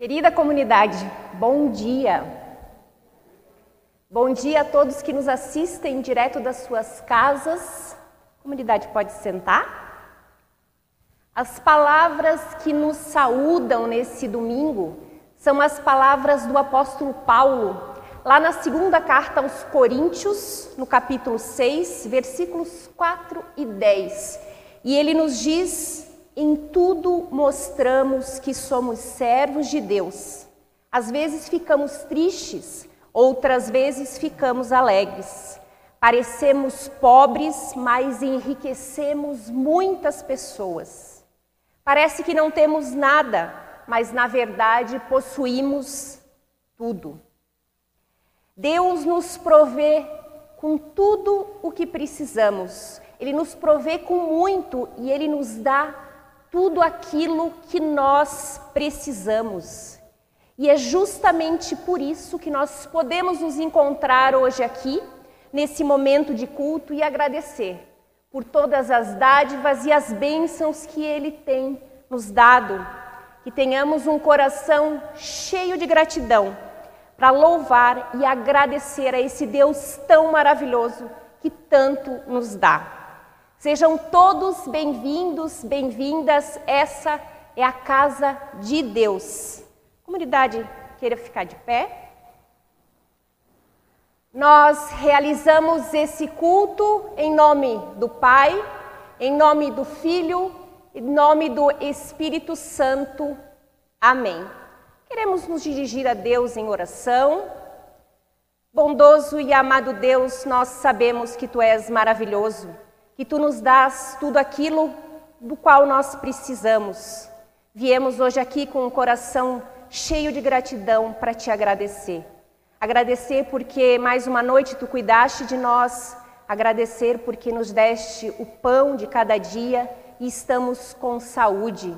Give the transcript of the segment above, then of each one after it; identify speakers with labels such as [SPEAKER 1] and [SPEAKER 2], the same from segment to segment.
[SPEAKER 1] Querida comunidade, bom dia. Bom dia a todos que nos assistem direto das suas casas. Comunidade pode sentar. As palavras que nos saúdam nesse domingo são as palavras do apóstolo Paulo, lá na segunda carta aos Coríntios, no capítulo 6, versículos 4 e 10. E ele nos diz em tudo mostramos que somos servos de Deus. Às vezes ficamos tristes, outras vezes ficamos alegres. Parecemos pobres, mas enriquecemos muitas pessoas. Parece que não temos nada, mas na verdade possuímos tudo. Deus nos provê com tudo o que precisamos. Ele nos provê com muito e ele nos dá tudo aquilo que nós precisamos. E é justamente por isso que nós podemos nos encontrar hoje aqui, nesse momento de culto, e agradecer por todas as dádivas e as bênçãos que Ele tem nos dado. Que tenhamos um coração cheio de gratidão para louvar e agradecer a esse Deus tão maravilhoso que tanto nos dá. Sejam todos bem-vindos, bem-vindas. Essa é a casa de Deus. Comunidade, queira ficar de pé. Nós realizamos esse culto em nome do Pai, em nome do Filho, em nome do Espírito Santo. Amém. Queremos nos dirigir a Deus em oração. Bondoso e amado Deus, nós sabemos que tu és maravilhoso que tu nos dás tudo aquilo do qual nós precisamos. Viemos hoje aqui com um coração cheio de gratidão para te agradecer. Agradecer porque mais uma noite tu cuidaste de nós, agradecer porque nos deste o pão de cada dia e estamos com saúde.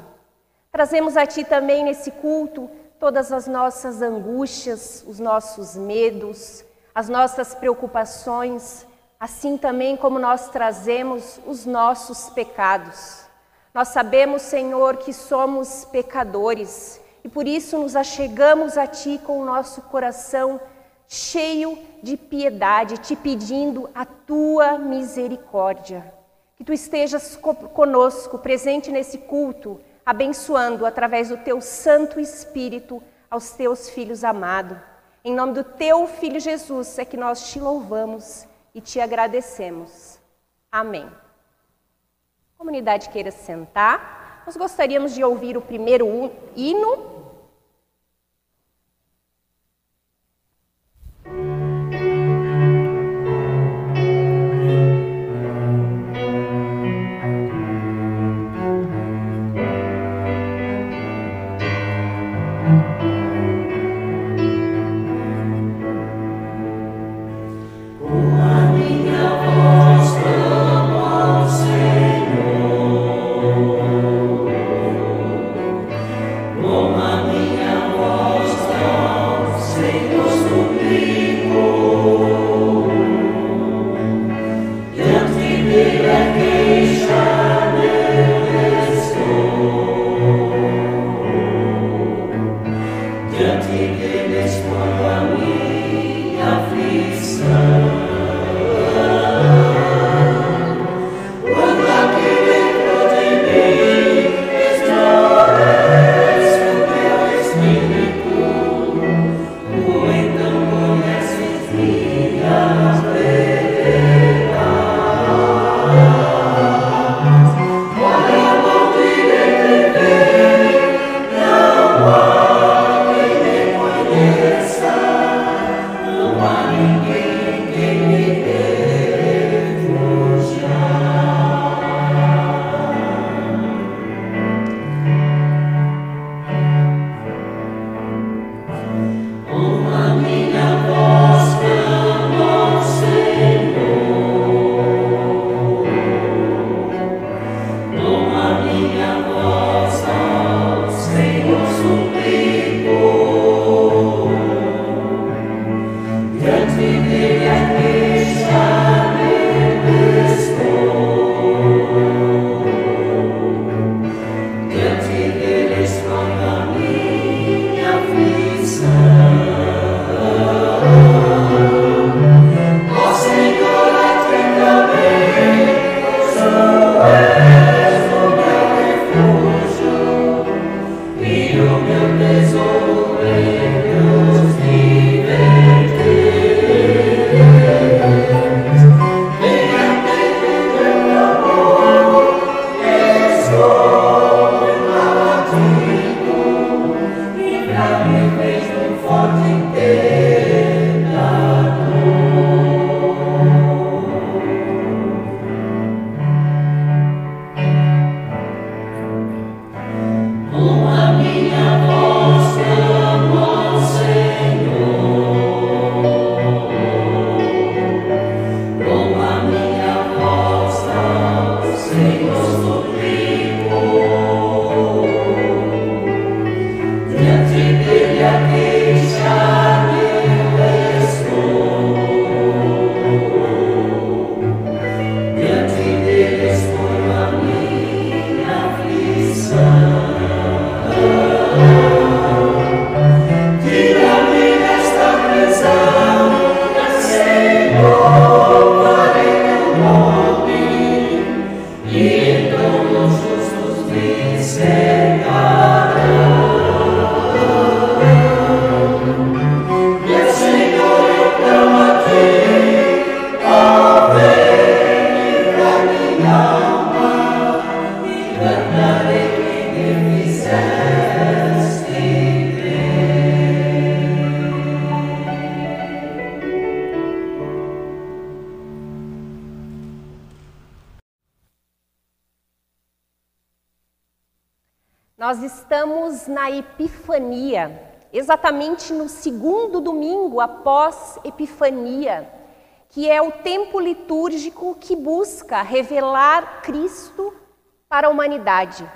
[SPEAKER 1] Trazemos a ti também nesse culto todas as nossas angústias, os nossos medos, as nossas preocupações, assim também como nós trazemos os nossos pecados. Nós sabemos, Senhor, que somos pecadores e por isso nos achegamos a Ti com o nosso coração cheio de piedade, te pedindo a Tua misericórdia. Que Tu estejas conosco, presente nesse culto, abençoando através do Teu Santo Espírito aos Teus filhos amados. Em nome do Teu Filho Jesus é que nós te louvamos e te agradecemos. Amém. Comunidade queira sentar. Nós gostaríamos de ouvir o primeiro hino no segundo domingo após Epifania, que é o tempo litúrgico que busca revelar Cristo para a humanidade.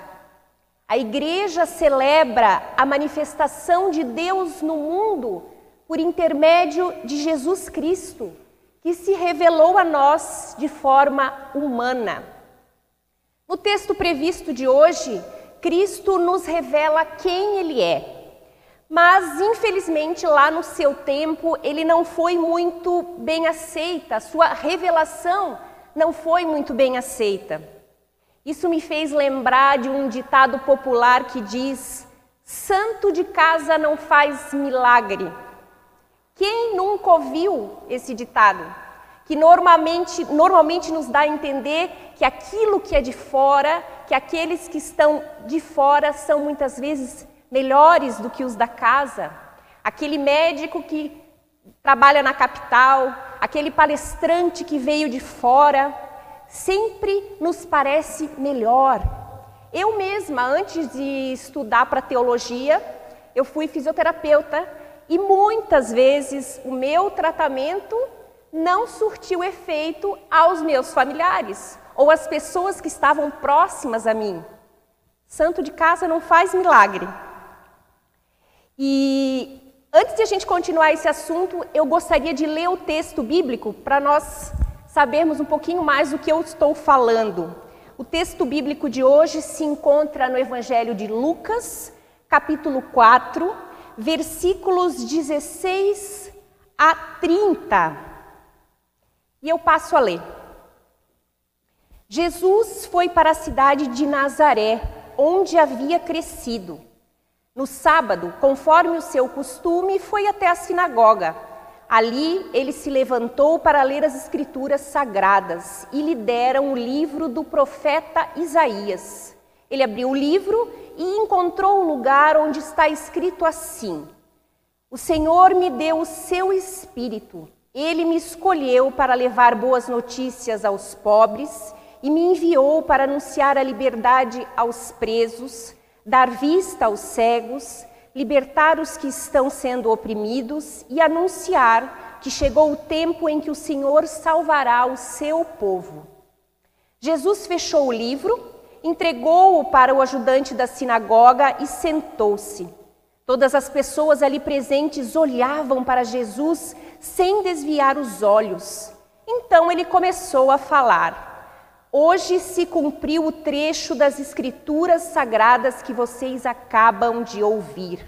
[SPEAKER 1] A igreja celebra a manifestação de Deus no mundo por intermédio de Jesus Cristo, que se revelou a nós de forma humana. No texto previsto de hoje, Cristo nos revela quem Ele é. Mas, infelizmente, lá no seu tempo, ele não foi muito bem aceita, a sua revelação não foi muito bem aceita. Isso me fez lembrar de um ditado popular que diz: Santo de casa não faz milagre. Quem nunca ouviu esse ditado? Que normalmente, normalmente nos dá a entender que aquilo que é de fora que aqueles que estão de fora são muitas vezes melhores do que os da casa. Aquele médico que trabalha na capital, aquele palestrante que veio de fora, sempre nos parece melhor. Eu mesma, antes de estudar para teologia, eu fui fisioterapeuta e muitas vezes o meu tratamento não surtiu efeito aos meus familiares ou as pessoas que estavam próximas a mim. Santo de casa não faz milagre. E antes de a gente continuar esse assunto, eu gostaria de ler o texto bíblico para nós sabermos um pouquinho mais do que eu estou falando. O texto bíblico de hoje se encontra no Evangelho de Lucas, capítulo 4, versículos 16 a 30. E eu passo a ler. Jesus foi para a cidade de Nazaré, onde havia crescido. No sábado, conforme o seu costume, foi até a sinagoga. Ali ele se levantou para ler as escrituras sagradas e lhe deram o livro do profeta Isaías. Ele abriu o livro e encontrou o lugar onde está escrito assim: O Senhor me deu o seu espírito. Ele me escolheu para levar boas notícias aos pobres e me enviou para anunciar a liberdade aos presos, dar vista aos cegos, libertar os que estão sendo oprimidos e anunciar que chegou o tempo em que o Senhor salvará o seu povo. Jesus fechou o livro, entregou-o para o ajudante da sinagoga e sentou-se. Todas as pessoas ali presentes olhavam para Jesus sem desviar os olhos. Então ele começou a falar. Hoje se cumpriu o trecho das Escrituras Sagradas que vocês acabam de ouvir.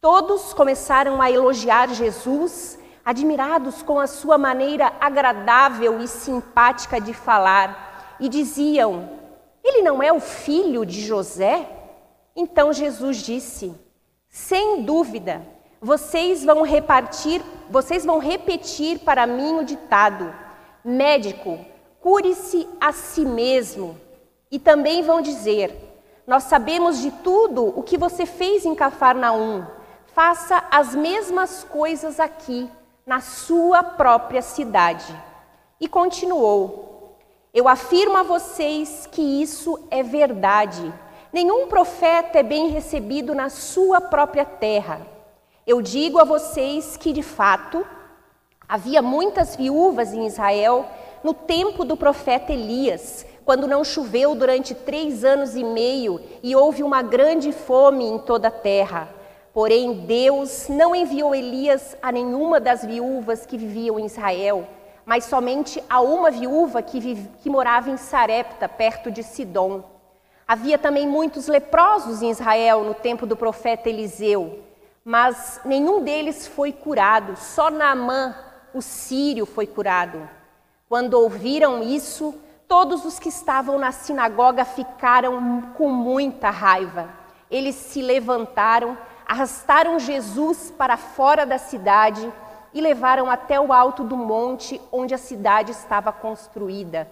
[SPEAKER 1] Todos começaram a elogiar Jesus, admirados com a sua maneira agradável e simpática de falar, e diziam: Ele não é o filho de José? Então Jesus disse: Sem dúvida, vocês vão repartir, vocês vão repetir para mim o ditado: Médico, cure-se a si mesmo. E também vão dizer: Nós sabemos de tudo o que você fez em Cafarnaum. faça as mesmas coisas aqui, na sua própria cidade. E continuou: Eu afirmo a vocês que isso é verdade. Nenhum profeta é bem recebido na sua própria terra. Eu digo a vocês que, de fato, havia muitas viúvas em Israel no tempo do profeta Elias, quando não choveu durante três anos e meio e houve uma grande fome em toda a terra. Porém, Deus não enviou Elias a nenhuma das viúvas que viviam em Israel, mas somente a uma viúva que, vive, que morava em Sarepta, perto de Sidom. Havia também muitos leprosos em Israel no tempo do profeta Eliseu, mas nenhum deles foi curado, só Naamã, o sírio, foi curado. Quando ouviram isso, todos os que estavam na sinagoga ficaram com muita raiva. Eles se levantaram, arrastaram Jesus para fora da cidade e levaram até o alto do monte onde a cidade estava construída,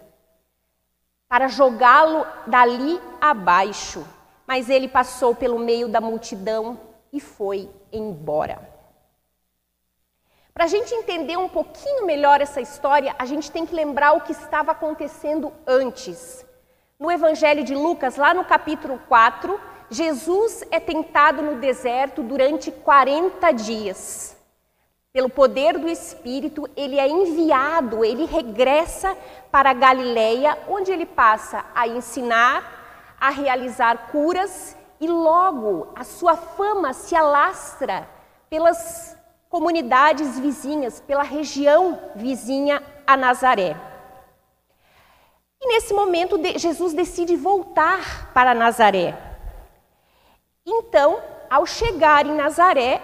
[SPEAKER 1] para jogá-lo dali abaixo. Mas ele passou pelo meio da multidão e foi embora. Para a gente entender um pouquinho melhor essa história, a gente tem que lembrar o que estava acontecendo antes. No Evangelho de Lucas, lá no capítulo 4, Jesus é tentado no deserto durante 40 dias. Pelo poder do Espírito, ele é enviado, ele regressa para a Galileia, onde ele passa a ensinar, a realizar curas e logo a sua fama se alastra pelas comunidades vizinhas, pela região vizinha a Nazaré. E nesse momento, Jesus decide voltar para Nazaré. Então, ao chegar em Nazaré,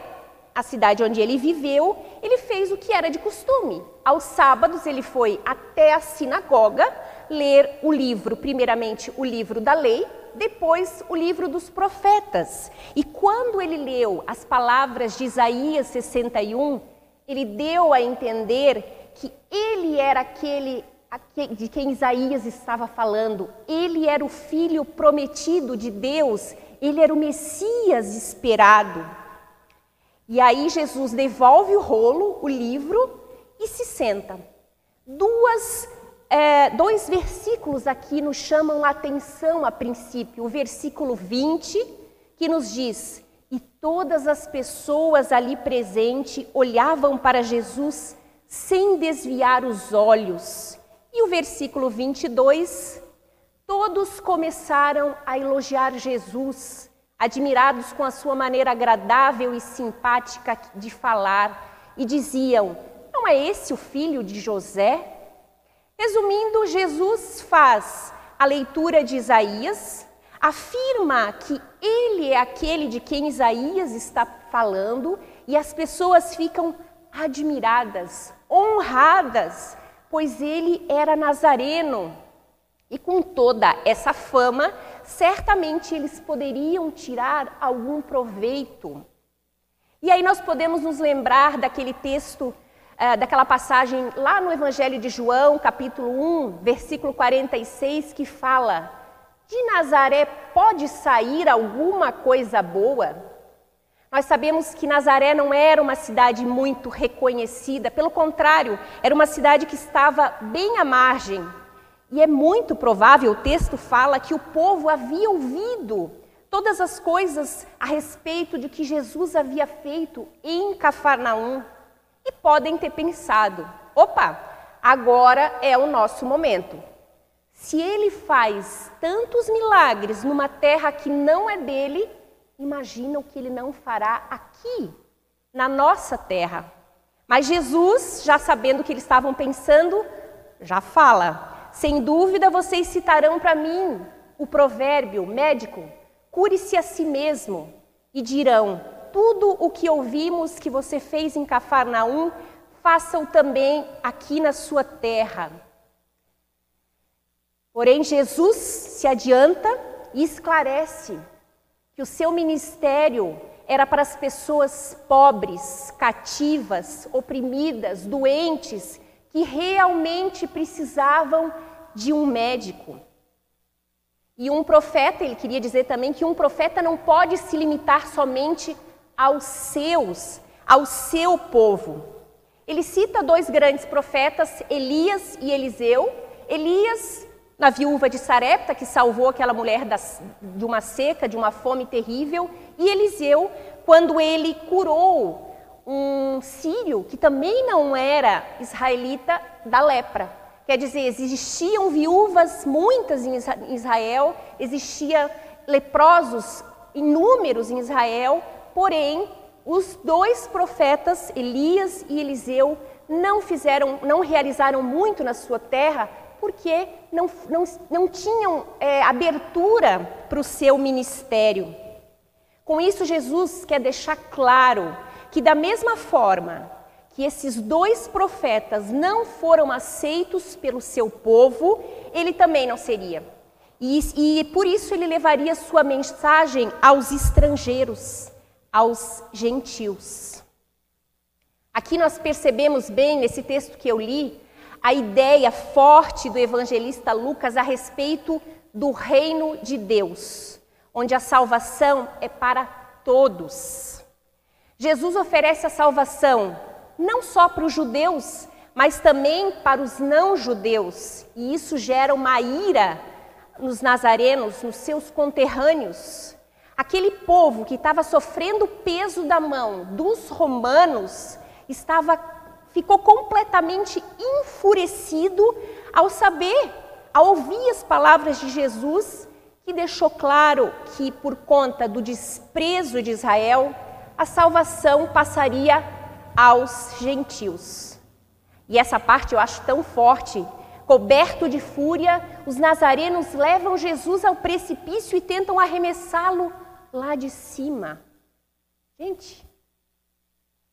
[SPEAKER 1] a cidade onde ele viveu, ele fez o que era de costume. Aos sábados, ele foi até a sinagoga ler o livro, primeiramente o livro da lei, depois o livro dos profetas. E quando ele leu as palavras de Isaías 61, ele deu a entender que ele era aquele de quem Isaías estava falando. Ele era o filho prometido de Deus, ele era o Messias esperado. E aí Jesus devolve o rolo, o livro, e se senta. Duas é, dois versículos aqui nos chamam a atenção a princípio. O versículo 20, que nos diz: E todas as pessoas ali presentes olhavam para Jesus sem desviar os olhos. E o versículo 22, todos começaram a elogiar Jesus, admirados com a sua maneira agradável e simpática de falar, e diziam: Não é esse o filho de José? Resumindo, Jesus faz a leitura de Isaías, afirma que ele é aquele de quem Isaías está falando e as pessoas ficam admiradas, honradas, pois ele era nazareno. E com toda essa fama, certamente eles poderiam tirar algum proveito. E aí nós podemos nos lembrar daquele texto é, daquela passagem lá no Evangelho de João, capítulo 1, versículo 46, que fala: De Nazaré pode sair alguma coisa boa? Nós sabemos que Nazaré não era uma cidade muito reconhecida, pelo contrário, era uma cidade que estava bem à margem. E é muito provável, o texto fala, que o povo havia ouvido todas as coisas a respeito de que Jesus havia feito em Cafarnaum e podem ter pensado: opa, agora é o nosso momento. Se ele faz tantos milagres numa terra que não é dele, imagina o que ele não fará aqui, na nossa terra. Mas Jesus, já sabendo o que eles estavam pensando, já fala: sem dúvida vocês citarão para mim o provérbio médico: cure-se a si mesmo, e dirão: tudo o que ouvimos que você fez em Cafarnaum, faça-o também aqui na sua terra. Porém, Jesus se adianta e esclarece que o seu ministério era para as pessoas pobres, cativas, oprimidas, doentes, que realmente precisavam de um médico. E um profeta, ele queria dizer também que um profeta não pode se limitar somente aos seus, ao seu povo. Ele cita dois grandes profetas, Elias e Eliseu. Elias, na viúva de Sarepta, que salvou aquela mulher das, de uma seca, de uma fome terrível, e Eliseu, quando ele curou um sírio que também não era israelita da lepra. Quer dizer, existiam viúvas muitas em Israel, existia leprosos inúmeros em Israel, porém os dois profetas, Elias e Eliseu, não fizeram, não realizaram muito na sua terra, porque não, não, não tinham é, abertura para o seu ministério. Com isso, Jesus quer deixar claro que, da mesma forma que esses dois profetas não foram aceitos pelo seu povo, ele também não seria. E, e por isso ele levaria sua mensagem aos estrangeiros aos gentios. Aqui nós percebemos bem, nesse texto que eu li, a ideia forte do evangelista Lucas a respeito do reino de Deus, onde a salvação é para todos. Jesus oferece a salvação não só para os judeus, mas também para os não-judeus, e isso gera uma ira nos nazarenos, nos seus conterrâneos, Aquele povo que estava sofrendo o peso da mão dos romanos estava ficou completamente enfurecido ao saber, ao ouvir as palavras de Jesus, que deixou claro que por conta do desprezo de Israel, a salvação passaria aos gentios. E essa parte eu acho tão forte. Coberto de fúria, os nazarenos levam Jesus ao precipício e tentam arremessá-lo lá de cima. Gente.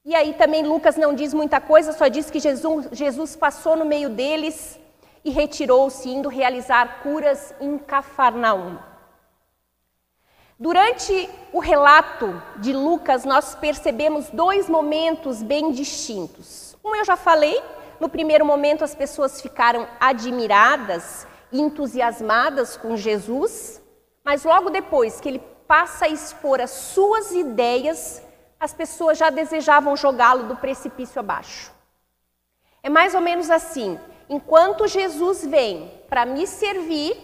[SPEAKER 1] E aí também Lucas não diz muita coisa, só diz que Jesus, Jesus passou no meio deles e retirou-se, indo realizar curas em Cafarnaum. Durante o relato de Lucas, nós percebemos dois momentos bem distintos. Um eu já falei, no primeiro momento as pessoas ficaram admiradas entusiasmadas com Jesus, mas logo depois que ele passa a expor as suas ideias, as pessoas já desejavam jogá-lo do precipício abaixo. É mais ou menos assim: enquanto Jesus vem para me servir,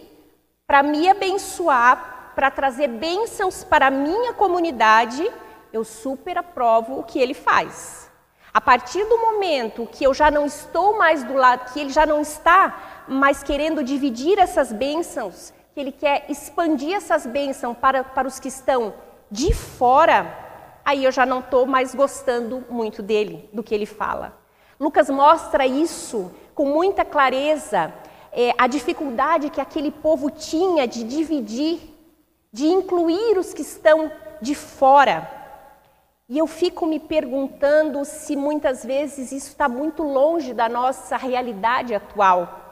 [SPEAKER 1] para me abençoar, para trazer bênçãos para a minha comunidade, eu super aprovo o que ele faz. A partir do momento que eu já não estou mais do lado, que ele já não está mais querendo dividir essas bênçãos, que ele quer expandir essas bênçãos para, para os que estão de fora, aí eu já não estou mais gostando muito dele, do que ele fala. Lucas mostra isso com muita clareza, é, a dificuldade que aquele povo tinha de dividir, de incluir os que estão de fora. E eu fico me perguntando se muitas vezes isso está muito longe da nossa realidade atual.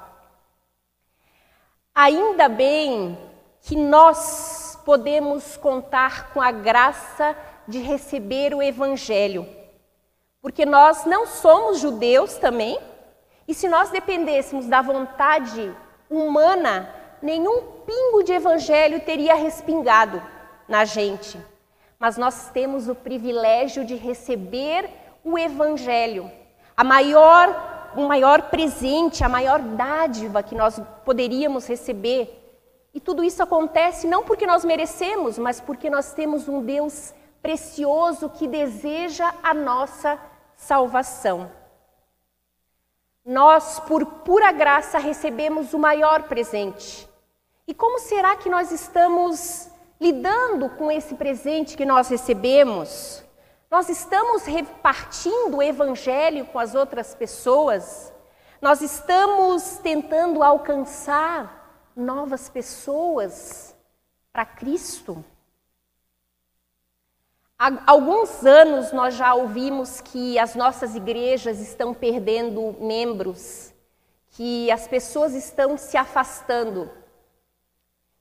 [SPEAKER 1] Ainda bem que nós podemos contar com a graça de receber o Evangelho, porque nós não somos judeus também, e se nós dependêssemos da vontade humana, nenhum pingo de Evangelho teria respingado na gente. Mas nós temos o privilégio de receber o Evangelho, a maior o maior presente, a maior dádiva que nós poderíamos receber. E tudo isso acontece não porque nós merecemos, mas porque nós temos um Deus precioso que deseja a nossa salvação. Nós, por pura graça, recebemos o maior presente. E como será que nós estamos lidando com esse presente que nós recebemos? Nós estamos repartindo o evangelho com as outras pessoas? Nós estamos tentando alcançar novas pessoas para Cristo? Há alguns anos nós já ouvimos que as nossas igrejas estão perdendo membros, que as pessoas estão se afastando.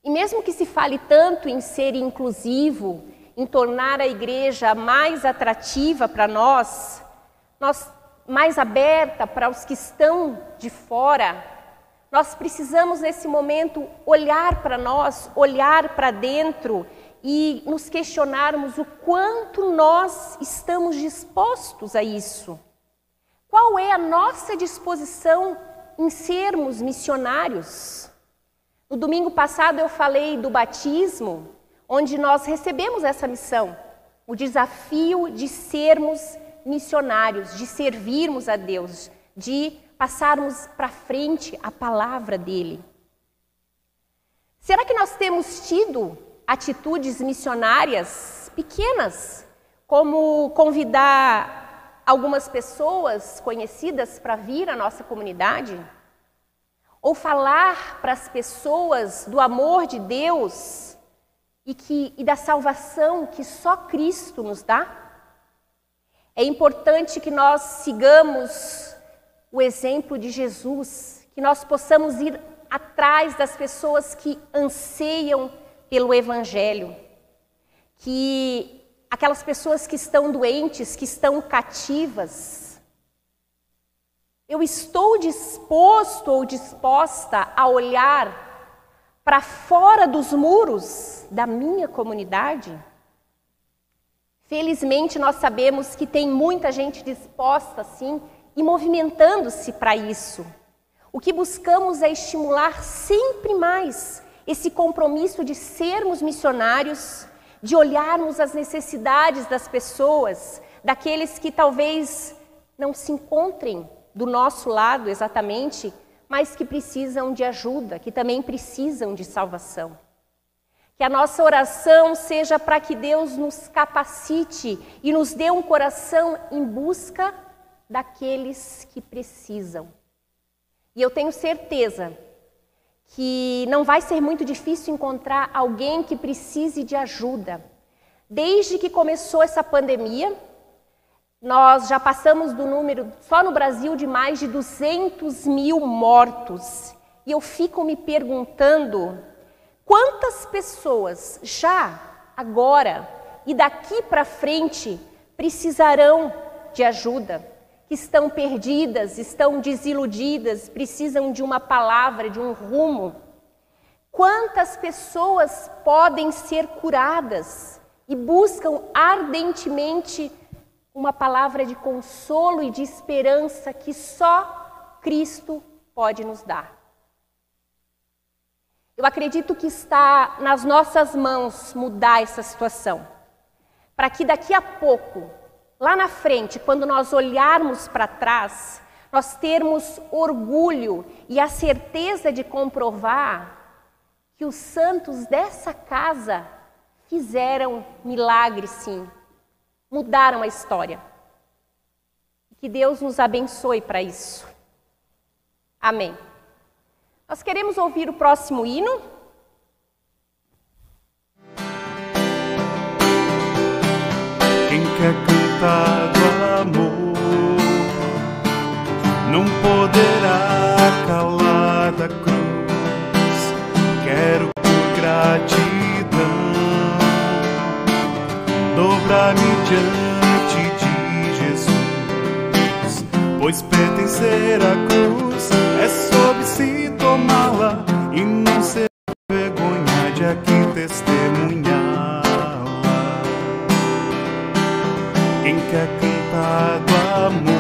[SPEAKER 1] E mesmo que se fale tanto em ser inclusivo, em tornar a igreja mais atrativa para nós, nós mais aberta para os que estão de fora, nós precisamos nesse momento olhar para nós, olhar para dentro e nos questionarmos o quanto nós estamos dispostos a isso. Qual é a nossa disposição em sermos missionários? No domingo passado eu falei do batismo, onde nós recebemos essa missão, o desafio de sermos missionários, de servirmos a Deus, de passarmos para frente a palavra dele. Será que nós temos tido atitudes missionárias pequenas, como convidar algumas pessoas conhecidas para vir à nossa comunidade? Ou falar para as pessoas do amor de Deus e, que, e da salvação que só Cristo nos dá? É importante que nós sigamos o exemplo de Jesus, que nós possamos ir atrás das pessoas que anseiam pelo Evangelho, que aquelas pessoas que estão doentes, que estão cativas, eu estou disposto ou disposta a olhar para fora dos muros da minha comunidade? Felizmente, nós sabemos que tem muita gente disposta, sim, e movimentando-se para isso. O que buscamos é estimular sempre mais esse compromisso de sermos missionários, de olharmos as necessidades das pessoas, daqueles que talvez não se encontrem do nosso lado exatamente, mas que precisam de ajuda, que também precisam de salvação. Que a nossa oração seja para que Deus nos capacite e nos dê um coração em busca daqueles que precisam. E eu tenho certeza que não vai ser muito difícil encontrar alguém que precise de ajuda. Desde que começou essa pandemia, nós já passamos do número, só no Brasil, de mais de 200 mil mortos. E eu fico me perguntando quantas pessoas já, agora e daqui para frente, precisarão de ajuda que estão perdidas, estão desiludidas, precisam de uma palavra, de um rumo. Quantas pessoas podem ser curadas e buscam ardentemente uma palavra de consolo e de esperança que só Cristo pode nos dar? Eu acredito que está nas nossas mãos mudar essa situação, para que daqui a pouco lá na frente, quando nós olharmos para trás, nós termos orgulho e a certeza de comprovar que os santos dessa casa fizeram milagres, sim, mudaram a história. Que Deus nos abençoe para isso. Amém. Nós queremos ouvir o próximo hino.
[SPEAKER 2] Quem quer do amor não poderá calar da cruz. Quero dobrar-me diante de Jesus, pois pertencer à cruz é sobre si tomá-la e não ser vergonha de aqui testemunhar. Quem quer cantar do amor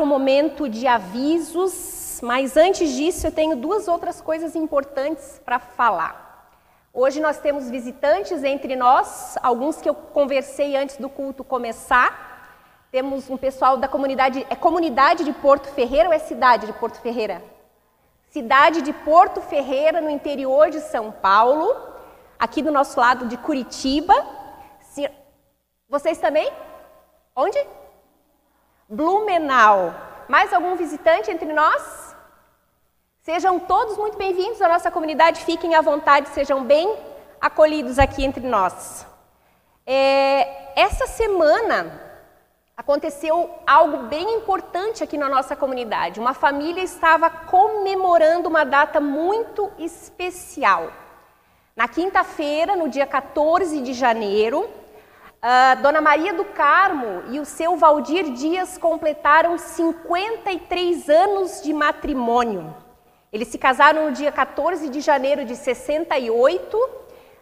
[SPEAKER 1] para um momento de avisos mas antes disso eu tenho duas outras coisas importantes para falar. Hoje nós temos visitantes entre nós, alguns que eu conversei antes do culto começar. Temos um pessoal da comunidade, é comunidade de Porto Ferreira ou é cidade de Porto Ferreira? Cidade de Porto Ferreira, no interior de São Paulo, aqui do nosso lado de Curitiba. Vocês também? Onde? Blumenau. Mais algum visitante entre nós? Sejam todos muito bem-vindos à nossa comunidade, fiquem à vontade, sejam bem acolhidos aqui entre nós. É, essa semana aconteceu algo bem importante aqui na nossa comunidade. Uma família estava comemorando uma data muito especial. Na quinta-feira, no dia 14 de janeiro, a Dona Maria do Carmo e o seu Valdir Dias completaram 53 anos de matrimônio. Eles se casaram no dia 14 de janeiro de 68,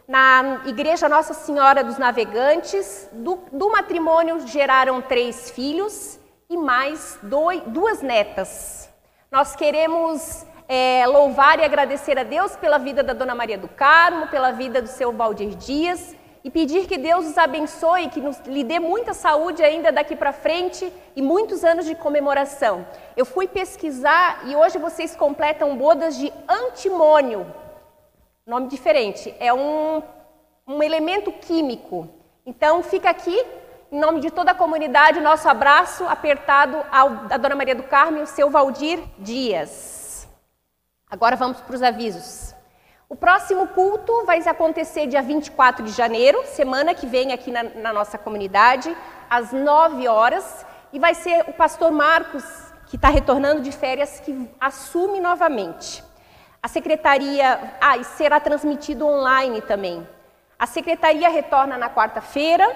[SPEAKER 1] na Igreja Nossa Senhora dos Navegantes. Do, do matrimônio geraram três filhos e mais dois, duas netas. Nós queremos é, louvar e agradecer a Deus pela vida da Dona Maria do Carmo, pela vida do seu Valdir Dias e pedir que Deus os abençoe, que nos, lhe dê muita saúde ainda daqui para frente e muitos anos de comemoração. Eu fui pesquisar e hoje vocês completam bodas de antimônio. Nome diferente, é um, um elemento químico. Então fica aqui, em nome de toda a comunidade, nosso abraço apertado à Dona Maria do Carmo e ao seu Valdir Dias. Agora vamos para os avisos. O próximo culto vai acontecer dia 24 de janeiro, semana que vem aqui na, na nossa comunidade, às 9 horas, e vai ser o pastor Marcos, que está retornando de férias, que assume novamente. A secretaria, ah, e será transmitido online também. A secretaria retorna na quarta-feira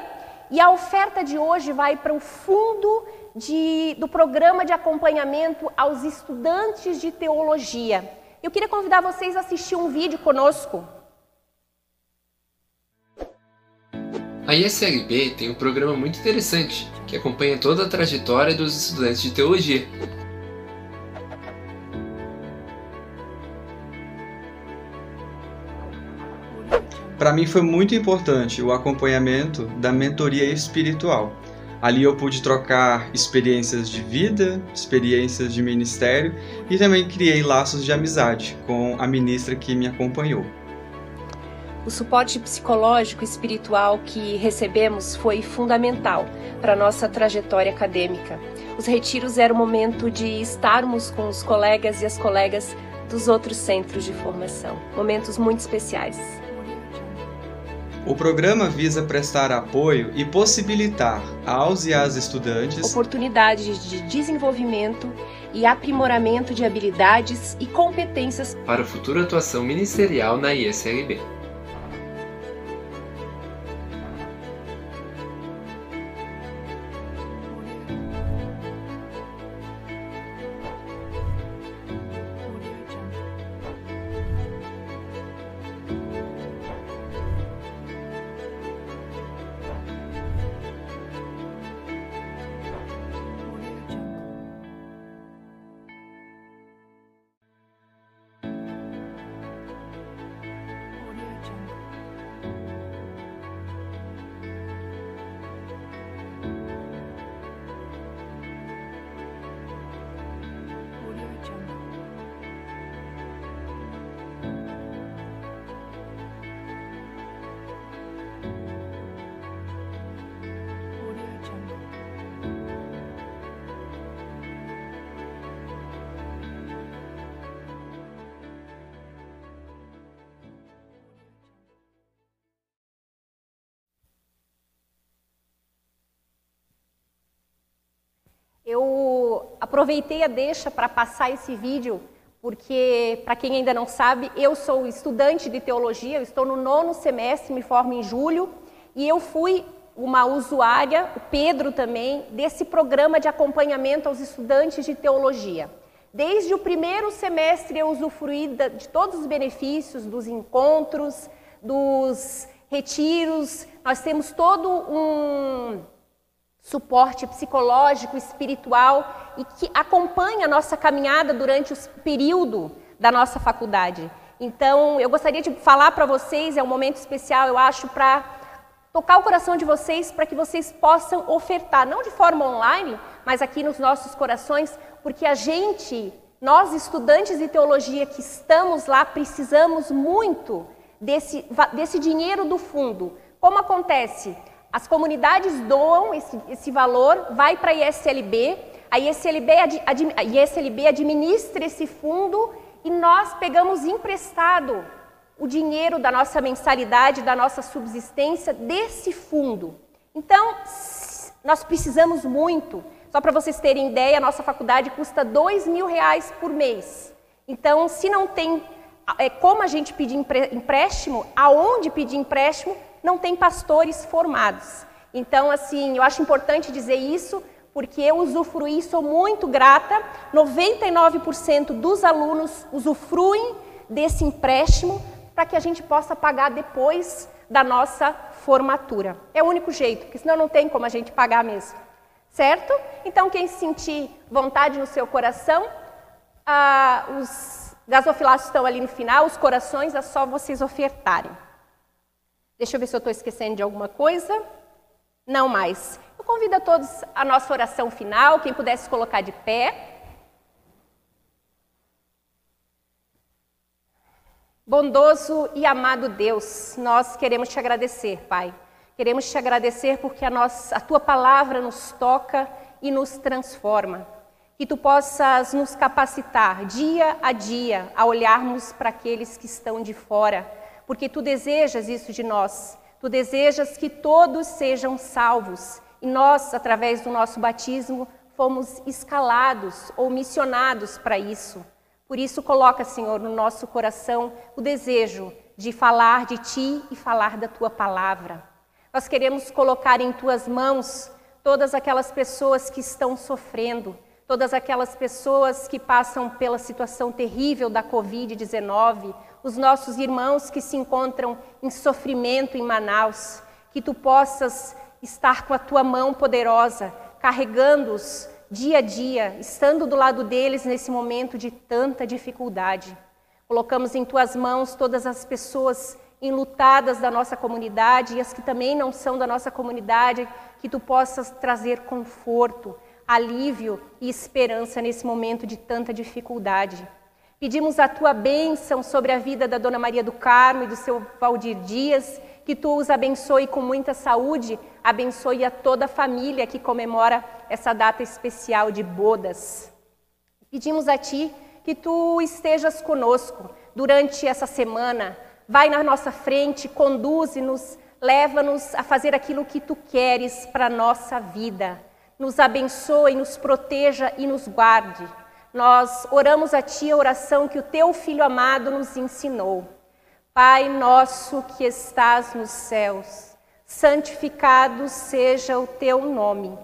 [SPEAKER 1] e a oferta de hoje vai para o fundo de, do programa de acompanhamento aos estudantes de teologia. Eu queria convidar vocês a assistir um vídeo conosco.
[SPEAKER 3] A ISLB tem um programa muito interessante que acompanha toda a trajetória dos estudantes de teologia.
[SPEAKER 4] Para mim foi muito importante o acompanhamento da mentoria espiritual. Ali eu pude trocar experiências de vida, experiências de ministério e também criei laços de amizade com a ministra que me acompanhou.
[SPEAKER 5] O suporte psicológico e espiritual que recebemos foi fundamental para nossa trajetória acadêmica. Os retiros eram o momento de estarmos com os colegas e as colegas dos outros centros de formação, momentos muito especiais.
[SPEAKER 4] O programa visa prestar apoio e possibilitar aos e às estudantes
[SPEAKER 5] oportunidades de desenvolvimento e aprimoramento de habilidades e competências
[SPEAKER 3] para a futura atuação ministerial na ISLB.
[SPEAKER 1] Eu aproveitei a deixa para passar esse vídeo, porque, para quem ainda não sabe, eu sou estudante de teologia, estou no nono semestre, me formo em julho, e eu fui uma usuária, o Pedro também, desse programa de acompanhamento aos estudantes de teologia. Desde o primeiro semestre eu usufruí de todos os benefícios dos encontros, dos retiros, nós temos todo um suporte psicológico, espiritual e que acompanha a nossa caminhada durante o período da nossa faculdade. Então, eu gostaria de falar para vocês, é um momento especial, eu acho, para tocar o coração de vocês, para que vocês possam ofertar, não de forma online, mas aqui nos nossos corações, porque a gente, nós estudantes de teologia que estamos lá, precisamos muito desse, desse dinheiro do fundo. Como acontece? As comunidades doam esse, esse valor, vai para a ISLB, a ISLB, a ISLB administra esse fundo e nós pegamos emprestado o dinheiro da nossa mensalidade, da nossa subsistência desse fundo. Então, nós precisamos muito. Só para vocês terem ideia, a nossa faculdade custa dois mil reais por mês. Então, se não tem é, como a gente pedir empréstimo, aonde pedir empréstimo, não tem pastores formados. Então, assim, eu acho importante dizer isso, porque eu usufruí, sou muito grata. 99% dos alunos usufruem desse empréstimo para que a gente possa pagar depois da nossa formatura. É o único jeito, porque senão não tem como a gente pagar mesmo. Certo? Então, quem sentir vontade no seu coração, ah, os gasofilatos estão ali no final, os corações, é só vocês ofertarem. Deixa eu ver se eu estou esquecendo de alguma coisa. Não mais. Eu convido a todos a nossa oração final, quem pudesse colocar de pé. Bondoso e amado Deus, nós queremos te agradecer, Pai. Queremos te agradecer porque a, nossa, a tua palavra nos toca e nos transforma. Que tu possas nos capacitar dia a dia a olharmos para aqueles que estão de fora porque tu desejas isso de nós. Tu desejas que todos sejam salvos. E nós, através do nosso batismo, fomos escalados ou missionados para isso. Por isso, coloca, Senhor, no nosso coração o desejo de falar de Ti e falar da Tua palavra. Nós queremos colocar em Tuas mãos todas aquelas pessoas que estão sofrendo, todas aquelas pessoas que passam pela situação terrível da Covid-19, os nossos irmãos que se encontram em sofrimento em Manaus, que tu possas estar com a tua mão poderosa, carregando-os dia a dia, estando do lado deles nesse momento de tanta dificuldade. Colocamos em tuas mãos todas as pessoas enlutadas da nossa comunidade e as que também não são da nossa comunidade, que tu possas trazer conforto, alívio e esperança nesse momento de tanta dificuldade. Pedimos a tua bênção sobre a vida da Dona Maria do Carmo e do seu Valdir Dias, que tu os abençoe com muita saúde, abençoe a toda a família que comemora essa data especial de bodas. Pedimos a ti que tu estejas conosco durante essa semana, vai na nossa frente, conduze-nos, leva-nos a fazer aquilo que tu queres para a nossa vida. Nos abençoe, nos proteja e nos guarde nós oramos a Ti a oração que o Teu Filho amado nos ensinou. Pai nosso que estás nos céus, santificado seja o Teu nome.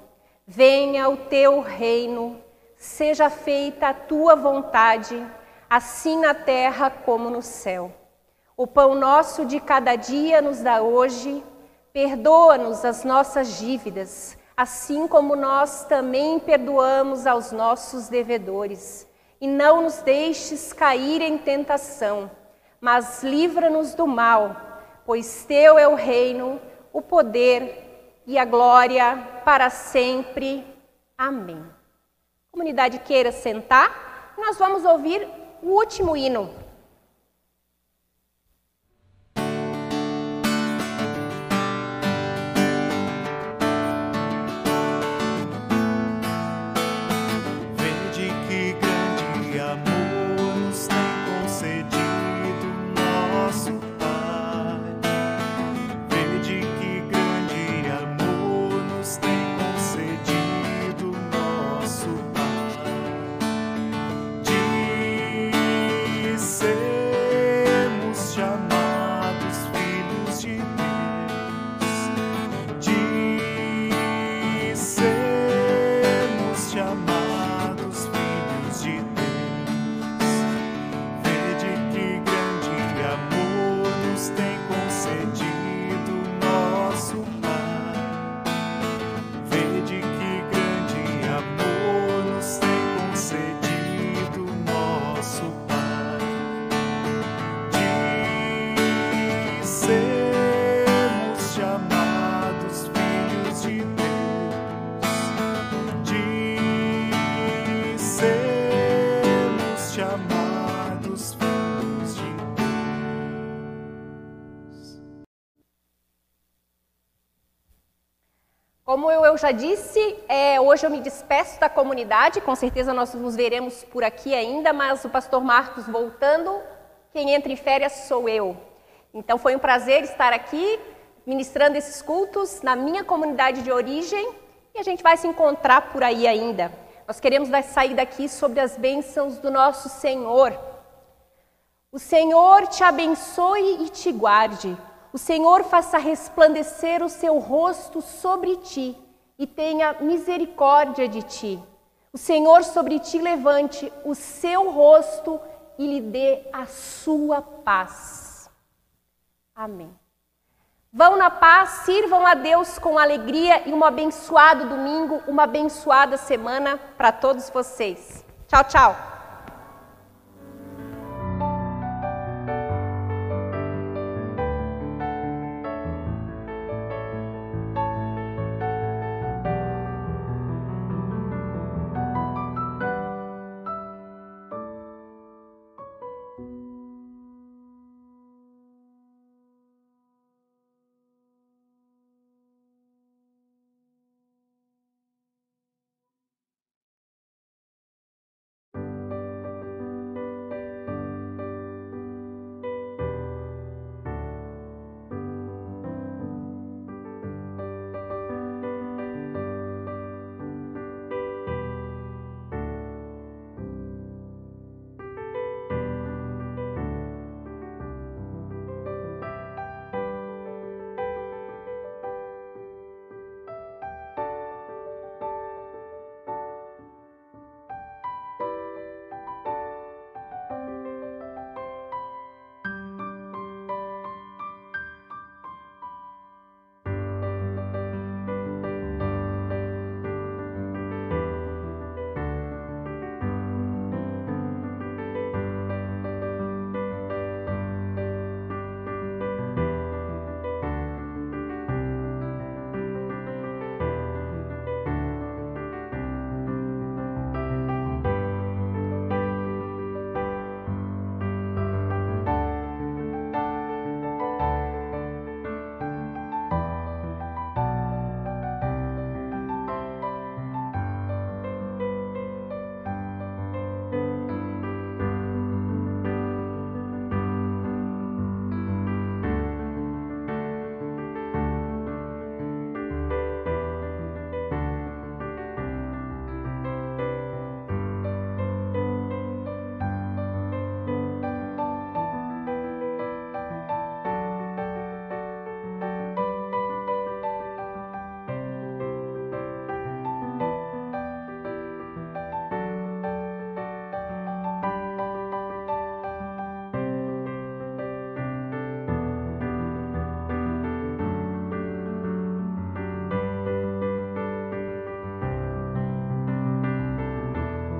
[SPEAKER 1] Venha o Teu reino, seja feita a Tua vontade, assim na terra como no céu. O pão nosso de cada dia nos dá hoje, perdoa-nos as nossas dívidas assim como nós também perdoamos aos nossos devedores. E não nos deixes cair em tentação, mas livra-nos do mal, pois teu é o reino, o poder e a glória para sempre. Amém. Comunidade queira sentar, nós vamos ouvir o último hino. Já disse, é, hoje eu me despeço da comunidade, com certeza nós nos veremos por aqui ainda, mas o pastor Marcos voltando, quem entra em férias sou eu. Então foi um prazer estar aqui ministrando esses cultos na minha comunidade de origem e a gente vai se encontrar por aí ainda. Nós queremos sair daqui sobre as bênçãos do nosso Senhor. O Senhor te abençoe e te guarde. O Senhor faça resplandecer o seu rosto sobre ti e tenha misericórdia de ti. O Senhor sobre ti levante o seu rosto e lhe dê a sua paz. Amém. Vão na paz, sirvam a Deus com alegria e um abençoado domingo, uma abençoada semana para todos vocês. Tchau, tchau.